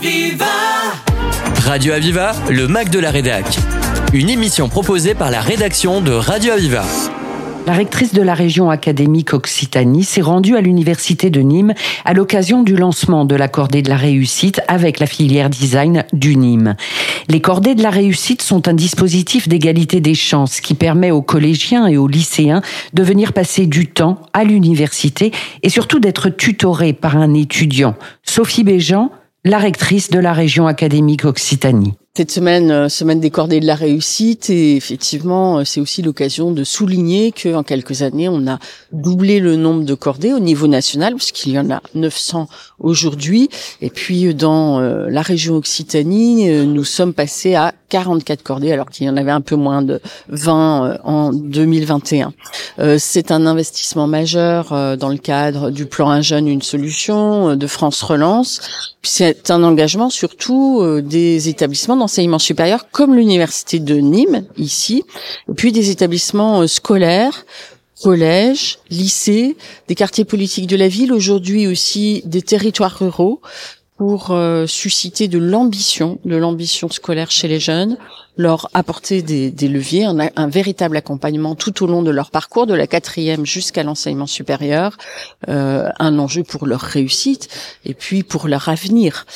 Aviva Radio Aviva, le Mac de la Rédac. Une émission proposée par la rédaction de Radio Aviva. La rectrice de la région académique Occitanie s'est rendue à l'université de Nîmes à l'occasion du lancement de la cordée de la réussite avec la filière design du Nîmes. Les cordées de la réussite sont un dispositif d'égalité des chances qui permet aux collégiens et aux lycéens de venir passer du temps à l'université et surtout d'être tutorés par un étudiant. Sophie Béjean, la rectrice de la région académique Occitanie. Cette semaine, euh, semaine des cordées de la réussite, et effectivement, euh, c'est aussi l'occasion de souligner que en quelques années, on a doublé le nombre de cordées au niveau national, puisqu'il y en a 900 aujourd'hui. Et puis, euh, dans la région Occitanie, nous sommes passés à 44 cordées, alors qu'il y en avait un peu moins de 20 en 2021. C'est un investissement majeur dans le cadre du plan Un jeune, une solution de France Relance. C'est un engagement surtout des établissements d'enseignement supérieur comme l'université de Nîmes ici, puis des établissements euh, scolaires collèges, lycées, des quartiers politiques de la ville, aujourd'hui aussi des territoires ruraux, pour euh, susciter de l'ambition, de l'ambition scolaire chez les jeunes, leur apporter des, des leviers, un, un, véritable accompagnement tout au long de leur parcours, de la quatrième jusqu'à l'enseignement supérieur, euh, un enjeu pour leur réussite et puis pour leur avenir.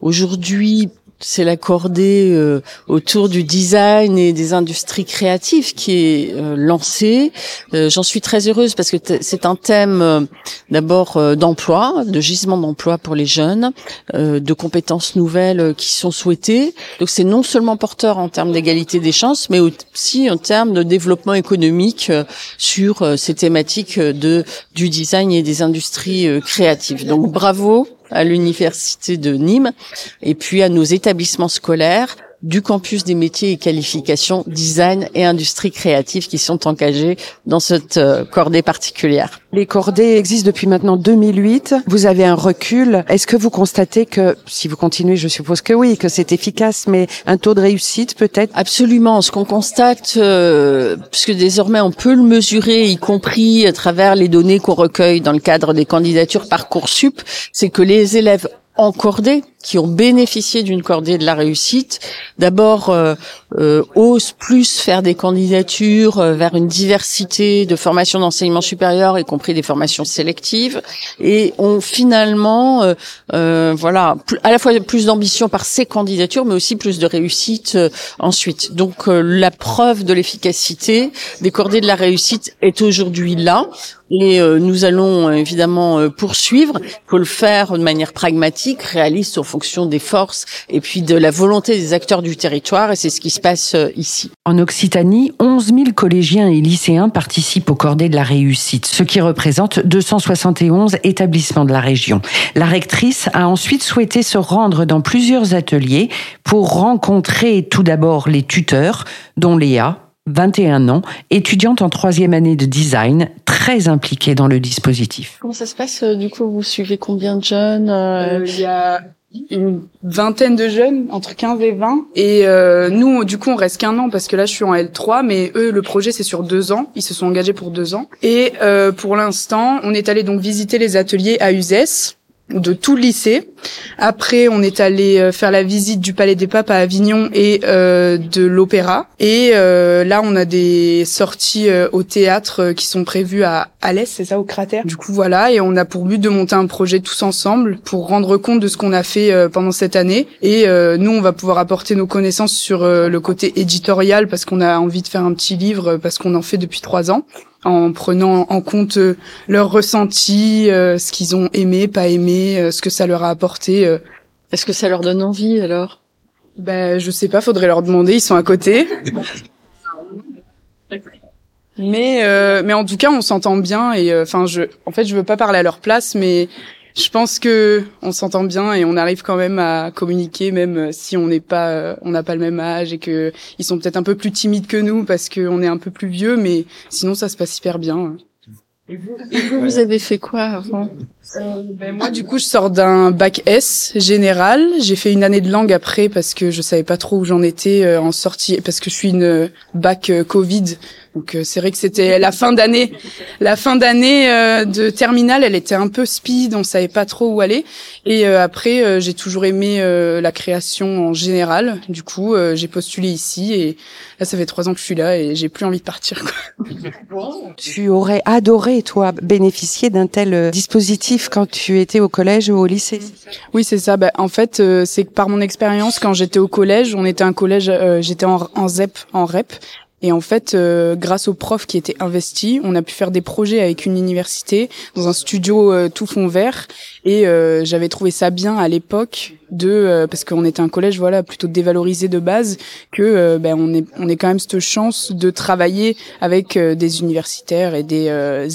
Aujourd'hui, c'est la cordée euh, autour du design et des industries créatives qui est euh, lancée. Euh, j'en suis très heureuse parce que c'est un thème d'abord d'emploi, de gisement d'emploi pour les jeunes, de compétences nouvelles qui sont souhaitées. Donc c'est non seulement porteur en termes d'égalité des chances, mais aussi en termes de développement économique sur ces thématiques de du design et des industries créatives. Donc bravo à l'université de Nîmes et puis à nos établissements scolaires du campus des métiers et qualifications design et industrie créative qui sont engagés dans cette euh, cordée particulière. Les cordées existent depuis maintenant 2008. Vous avez un recul. Est-ce que vous constatez que, si vous continuez, je suppose que oui, que c'est efficace, mais un taux de réussite peut-être? Absolument. Ce qu'on constate, euh, puisque désormais on peut le mesurer, y compris à travers les données qu'on recueille dans le cadre des candidatures Parcoursup, c'est que les élèves encordés qui ont bénéficié d'une cordée de la réussite, d'abord euh, euh, osent plus faire des candidatures euh, vers une diversité de formations d'enseignement supérieur, y compris des formations sélectives, et ont finalement, euh, euh voilà, à la fois plus d'ambition par ces candidatures, mais aussi plus de réussite ensuite. Donc la preuve de l'efficacité des cordées de la réussite est aujourd'hui là. Et nous allons évidemment poursuivre. Il faut le faire de manière pragmatique, réaliste au fonction des forces et puis de la volonté des acteurs du territoire. Et c'est ce qui se passe euh, ici. En Occitanie, 11 000 collégiens et lycéens participent au cordées de la réussite, ce qui représente 271 établissements de la région. La rectrice a ensuite souhaité se rendre dans plusieurs ateliers pour rencontrer tout d'abord les tuteurs, dont Léa, 21 ans, étudiante en troisième année de design, très impliquée dans le dispositif. Comment ça se passe euh, Du coup, vous suivez combien de jeunes euh Il y a une vingtaine de jeunes, entre 15 et 20. Et euh, nous, du coup, on reste qu'un an parce que là, je suis en L3, mais eux, le projet, c'est sur deux ans. Ils se sont engagés pour deux ans. Et euh, pour l'instant, on est allé donc visiter les ateliers à Uzès de tout le lycée. Après, on est allé euh, faire la visite du Palais des Papes à Avignon et euh, de l'Opéra. Et euh, là, on a des sorties euh, au théâtre qui sont prévues à Alès, c'est ça, au cratère. Du coup, voilà, et on a pour but de monter un projet tous ensemble pour rendre compte de ce qu'on a fait pendant cette année. Et nous, on va pouvoir apporter nos connaissances sur le côté éditorial parce qu'on a envie de faire un petit livre parce qu'on en fait depuis trois ans en prenant en compte euh, leurs ressentis, euh, ce qu'ils ont aimé, pas aimé, euh, ce que ça leur a apporté. Est-ce que ça leur donne envie alors? Ben je sais pas, faudrait leur demander. Ils sont à côté. mais mais en tout cas, on s'entend bien et enfin je, en fait, je veux pas parler à leur place, mais je pense que on s'entend bien et on arrive quand même à communiquer même si on n'est pas on n'a pas le même âge et que ils sont peut-être un peu plus timides que nous parce qu'on est un peu plus vieux mais sinon ça se passe hyper bien. Et vous, vous, avez fait quoi avant? Ben, moi, du coup, je sors d'un bac S général. J'ai fait une année de langue après parce que je savais pas trop où j'en étais en sortie, parce que je suis une bac Covid. Donc c'est vrai que c'était la fin d'année, la fin d'année de terminale, elle était un peu speed, on savait pas trop où aller. Et après, j'ai toujours aimé la création en général. Du coup, j'ai postulé ici et là, ça fait trois ans que je suis là et j'ai plus envie de partir. Quoi. Tu aurais adoré, toi, bénéficier d'un tel dispositif quand tu étais au collège ou au lycée Oui, c'est ça. Bah, en fait, c'est que par mon expérience, quand j'étais au collège, on était un collège, j'étais en, en ZEP, en REP, et en fait, euh, grâce aux profs qui étaient investis, on a pu faire des projets avec une université dans un studio euh, tout fond vert. Et euh, j'avais trouvé ça bien à l'époque de parce qu'on était un collège voilà plutôt dévalorisé de base que ben on est on est quand même cette chance de travailler avec des universitaires et des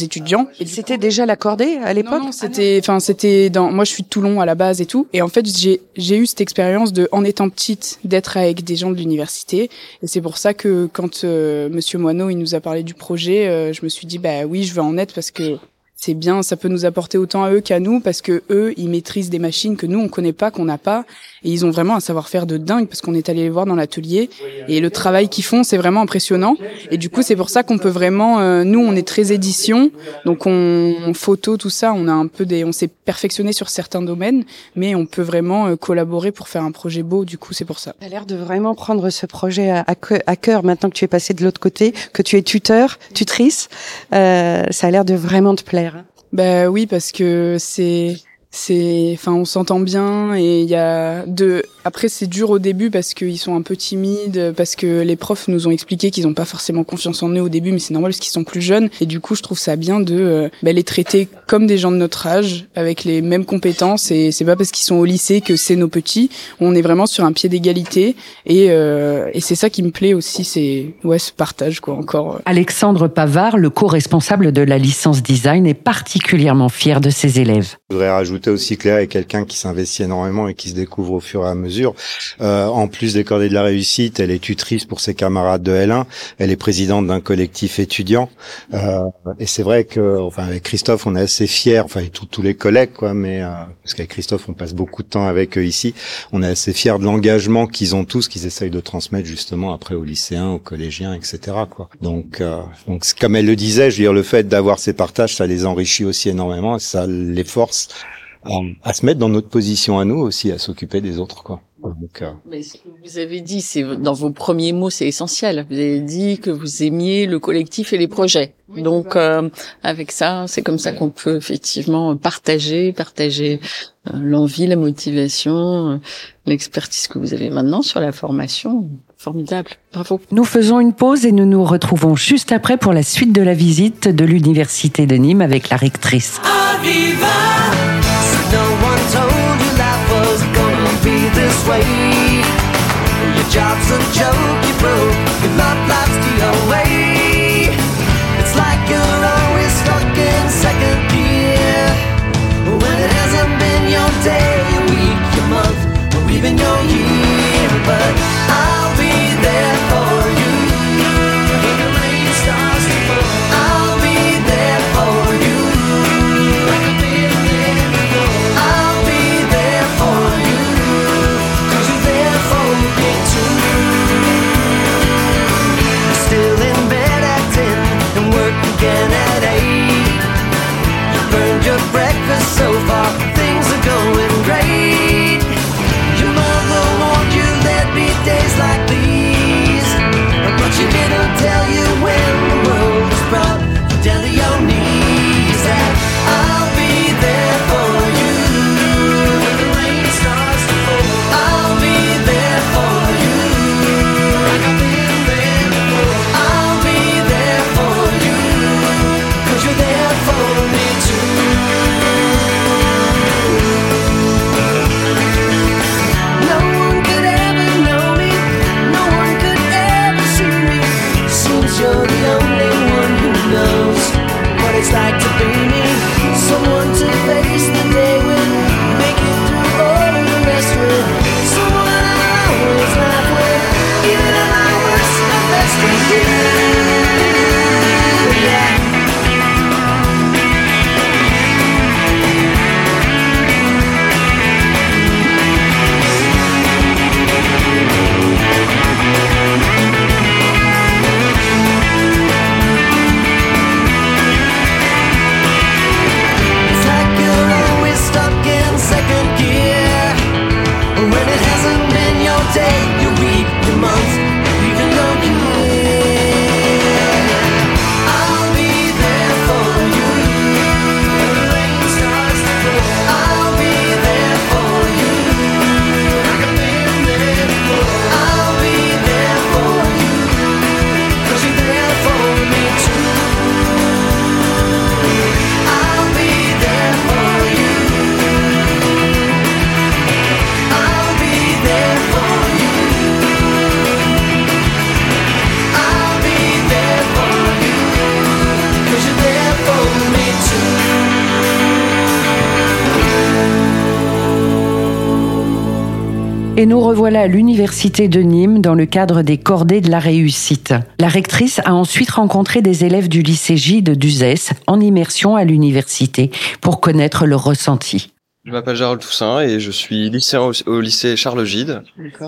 étudiants. Et c'était déjà l'accordé à l'époque. Non, c'était enfin c'était dans moi je suis de Toulon à la base et tout. Et en fait j'ai j'ai eu cette expérience de en étant petite d'être avec des gens de l'université. Et c'est pour ça que quand Monsieur Moineau il nous a parlé du projet, euh, je me suis dit bah oui, je veux en être parce que c'est bien, ça peut nous apporter autant à eux qu'à nous parce que eux, ils maîtrisent des machines que nous on connaît pas, qu'on n'a pas, et ils ont vraiment un savoir-faire de dingue parce qu'on est allé les voir dans l'atelier et le travail qu'ils font, c'est vraiment impressionnant. Et du coup, c'est pour ça qu'on peut vraiment, euh, nous, on est très édition, donc on, photo tout ça, on a un peu des, on s'est perfectionné sur certains domaines, mais on peut vraiment euh, collaborer pour faire un projet beau. Du coup, c'est pour ça. Tu as l'air de vraiment prendre ce projet à, à, cœur maintenant que tu es passé de l'autre côté, que tu es tuteur, tutrice. Euh, ça a l'air de vraiment te plaire. Ben oui, parce que c'est c'est enfin on s'entend bien et il y a de après c'est dur au début parce qu'ils sont un peu timides parce que les profs nous ont expliqué qu'ils n'ont pas forcément confiance en eux au début mais c'est normal parce qu'ils sont plus jeunes. Et du coup je trouve ça bien de euh, bah, les traiter comme des gens de notre âge avec les mêmes compétences. Et c'est pas parce qu'ils sont au lycée que c'est nos petits. On est vraiment sur un pied d'égalité. Et, euh, et c'est ça qui me plaît aussi c'est ouais ce partage quoi encore Alexandre Pavard le co-responsable de la licence design est particulièrement fier de ses élèves. Je voudrais rajouter aussi Claire est quelqu'un qui s'investit énormément et qui se découvre au fur et à mesure. Euh, en plus des cordées de la réussite, elle est tutrice pour ses camarades de L1. Elle est présidente d'un collectif étudiant. Euh, et c'est vrai que, enfin, avec Christophe, on est assez fiers, enfin, tous les collègues, quoi, mais euh, parce qu'avec Christophe, on passe beaucoup de temps avec eux ici. On est assez fiers de l'engagement qu'ils ont tous, qu'ils essayent de transmettre justement après aux lycéens, aux collégiens, etc. Quoi. Donc, euh, donc comme elle le disait, je veux dire, le fait d'avoir ces partages, ça les enrichit aussi énormément, ça les force à se mettre dans notre position à nous aussi, à s'occuper des autres, quoi. Donc, euh... Mais ce que vous avez dit, c'est dans vos premiers mots, c'est essentiel. Vous avez dit que vous aimiez le collectif et les projets. Donc, euh, avec ça, c'est comme ça qu'on peut effectivement partager, partager euh, l'envie, la motivation, euh, l'expertise que vous avez maintenant sur la formation. Formidable. Bravo. Nous faisons une pause et nous nous retrouvons juste après pour la suite de la visite de l'université de Nîmes avec la rectrice. Way. Your job's a joke, you broke. Your love life's the away. Et nous revoilà à l'université de Nîmes dans le cadre des cordées de la réussite. La rectrice a ensuite rencontré des élèves du lycée Gide d'Uzès en immersion à l'université pour connaître leur ressenti. Je m'appelle Gérald Toussaint et je suis lycéen au, lycée Charles Gide.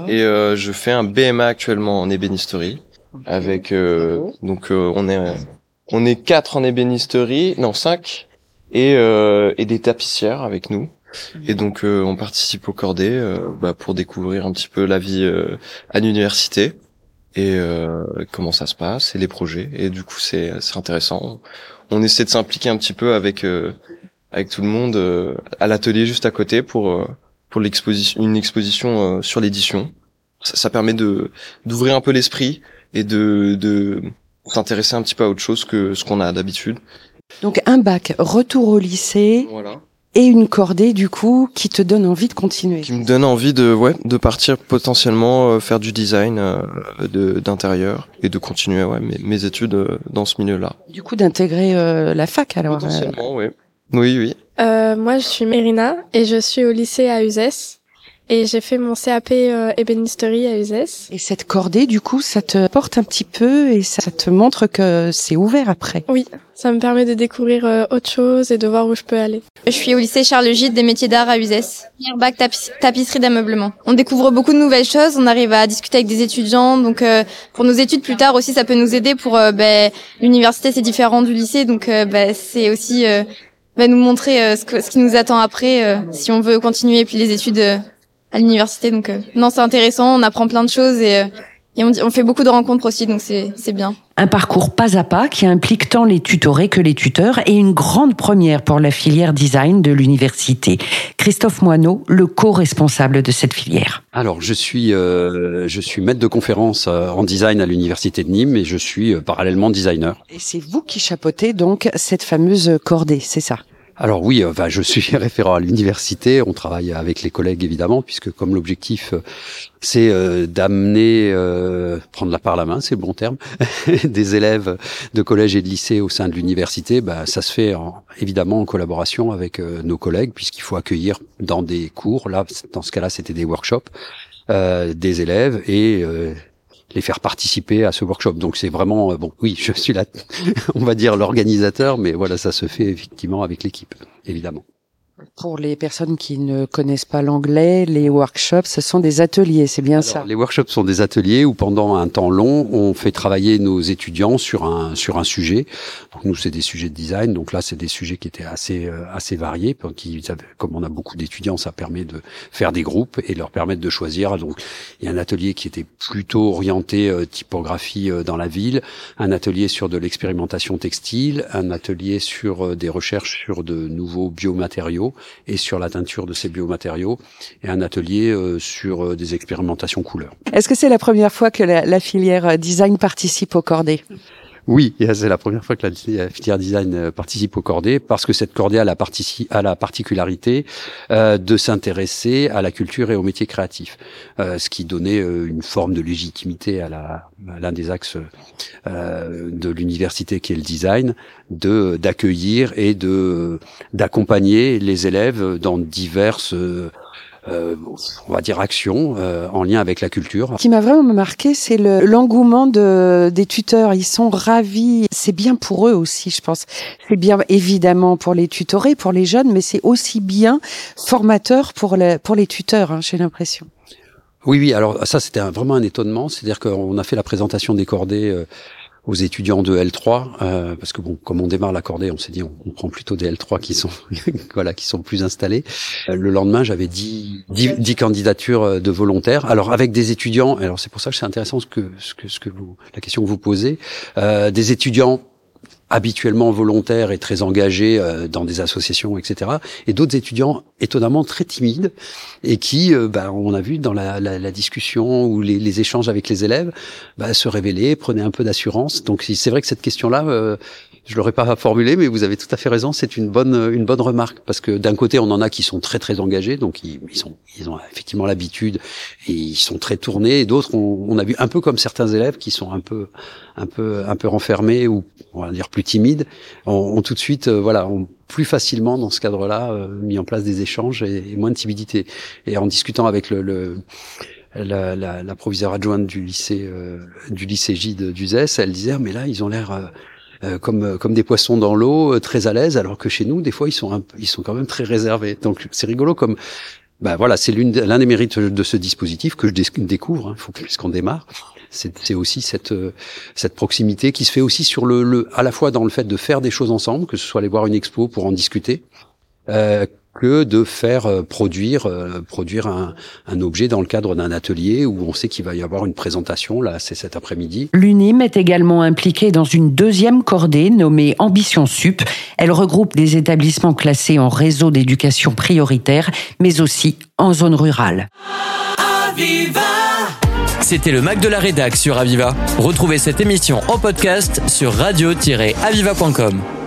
Et euh, je fais un BMA actuellement en ébénisterie. Avec euh, donc euh, on est on est quatre en ébénisterie non cinq. Et et des tapissières avec nous et donc euh, on participe au cordé euh, bah, pour découvrir un petit peu la vie euh, à l'université et comment ça se passe et les projets. Et du coup c'est c'est intéressant. On essaie de s'impliquer un petit peu avec avec tout le monde à l'atelier juste à côté pour pour l'exposition une exposition sur l'édition. Ça, ça, permet de d'ouvrir un peu l'esprit et de de s'intéresser un petit peu à autre chose que ce qu'on a d'habitude. Donc un bac, retour au lycée. Voilà et une cordée du coup qui te donne envie de continuer. Qui me donne envie de ouais de partir potentiellement euh, faire du design euh, de d'intérieur et de continuer ouais mes, mes études euh, dans ce milieu-là. Du coup d'intégrer la fac alors. Potentiellement oui. Oui oui. moi je suis Mérina et je suis au lycée à Uzès. Et j'ai fait mon CAP euh, ébénisterie à Uzès. Et cette cordée, du coup, ça te porte un petit peu et ça te montre que c'est ouvert après. Oui, ça me permet de découvrir euh, autre chose et de voir où je peux aller. Je suis au lycée Charles Gide des métiers d'art à Uzès. Bac tapisserie d'ameublement. On découvre beaucoup de nouvelles choses, on arrive à discuter avec des étudiants. Donc euh, pour nos études plus tard aussi, ça peut nous aider pour ben, l'université, c'est différent du lycée, donc ben, c'est aussi ben, nous montrer ce, que, ce qui nous attend après si on veut continuer puis les études à l'université. Donc euh, non, c'est intéressant, on apprend plein de choses et, euh, et on, on, fait beaucoup de rencontres aussi, donc c'est bien. Un parcours pas à pas qui implique tant les tutorés que les tuteurs et une grande première pour la filière design de l'université. Christophe Moineau, le co-responsable de cette filière. Alors, je suis, euh, je suis maître de conférence en design à l'université de Nîmes et je suis parallèlement designer. Et c'est vous qui chapeautez donc cette fameuse cordée, c'est ça? Alors oui, enfin, je suis référent à l'université. On travaille avec les collègues évidemment, puisque comme l'objectif euh, c'est euh, d'amener, euh, prendre la part la main, c'est le bon terme, des élèves de collège et de lycée au sein de l'université. Bah, ça se fait évidemment en collaboration avec nos collègues, puisqu'il faut accueillir dans des cours. Là, dans ce cas-là, c'était des workshops. des élèves et les faire participer à ce workshop. Donc c'est vraiment euh, bon. Oui, je suis là, on va dire l'organisateur, mais voilà, ça se fait effectivement avec l'équipe, évidemment. Pour les personnes qui ne connaissent pas l'anglais, les workshops, ce sont des ateliers, c'est bien ça Les workshops sont des ateliers où pendant un temps long, on fait travailler nos étudiants sur un sur un sujet. Donc nous, c'est des sujets de design. Donc là, c'est des sujets qui étaient assez euh, assez variés. Qui, comme on a beaucoup d'étudiants, ça permet de faire des groupes et leur permettre de choisir. Donc il y a un atelier qui était plutôt orienté euh, typographie euh, dans la ville, un atelier sur de l'expérimentation textile, un atelier sur des recherches sur de nouveaux biomatériaux et sur la teinture de ces biomatériaux et un atelier euh, sur euh, des expérimentations couleurs. Est-ce que c'est la première fois que la, filière euh, design participe au cordées oui, c'est la première fois que la filière design participe au cordées parce que cette cordée a la, particularité de s'intéresser à la culture et au métier créatif, ce qui donnait une forme de légitimité à l'un des axes de l'université qui est le design, de d'accueillir et de d'accompagner les élèves dans diverses euh, on va dire actions euh, en lien avec la culture. Ce qui m'a vraiment marqué, c'est l'engouement de, des tuteurs. Ils sont ravis. C'est bien pour eux aussi, je pense. C'est bien évidemment pour les tutorés, pour les jeunes, mais c'est aussi bien formateur pour les, pour les tuteurs, hein, j'ai l'impression. Oui, oui. Alors ça, c'était vraiment un étonnement. C'est-à-dire qu'on a fait la présentation des cordées euh, aux étudiants de L3 euh, parce que bon comme on démarre l'accordé on s'est dit on, prend plutôt des L3 qui sont voilà qui sont plus installés. Euh, le lendemain j'avais 10, 10, candidatures euh, de volontaires. Alors avec des étudiants alors c'est pour ça que c'est intéressant ce que ce que ce que vous la question que vous posez euh, des étudiants habituellement volontaires et très engagés euh, dans des associations, etc. Et d'autres étudiants étonnamment très timides et qui, euh, bah, on a vu dans la, la, la discussion ou les, les, échanges avec les élèves, bah, se révéler, prenaient un peu d'assurance. Donc c'est vrai que cette question-là, euh, je l'aurais pas formulée, mais vous avez tout à fait raison. C'est une bonne une bonne remarque parce que d'un côté, on en a qui sont très très engagés, donc ils, sont ils ont effectivement l'habitude et ils sont très tournés. Et d'autres, on, on, a vu un peu comme certains élèves qui sont un peu un peu un peu renfermés ou on va dire plus timides, ont, tout de suite, voilà, ont plus facilement dans ce cadre-là mis en place des échanges et, moins de timidité. Et en discutant avec le, le la, la, la, proviseure adjointe du lycée du lycée Gide d'Uzès, elle disait mais là ils ont l'air euh, comme euh, comme des poissons dans l'eau, euh, très à l'aise, alors que chez nous, des fois, ils sont ils sont quand même très réservés. Donc c'est rigolo comme bah voilà, c'est l'un des mérites de ce dispositif que je découvre. Hein, faut puisqu'on démarre, c'est aussi cette cette proximité qui se fait aussi sur le, le à la fois dans le fait de faire des choses ensemble, que ce soit aller voir une expo pour en discuter, euh, que de faire euh, produire euh, produire un, un, objet dans le cadre d'un atelier où on sait qu'il va y avoir une présentation. Là, c'est cet après-midi. L'UNIM est également impliquée dans une deuxième cordée nommée Ambition Sup. Elle regroupe des établissements classés en réseau d'éducation prioritaire, mais aussi en zone rurale. C'était le Mac de la Rédac sur Aviva. Retrouvez cette émission en podcast sur radio-aviva.com.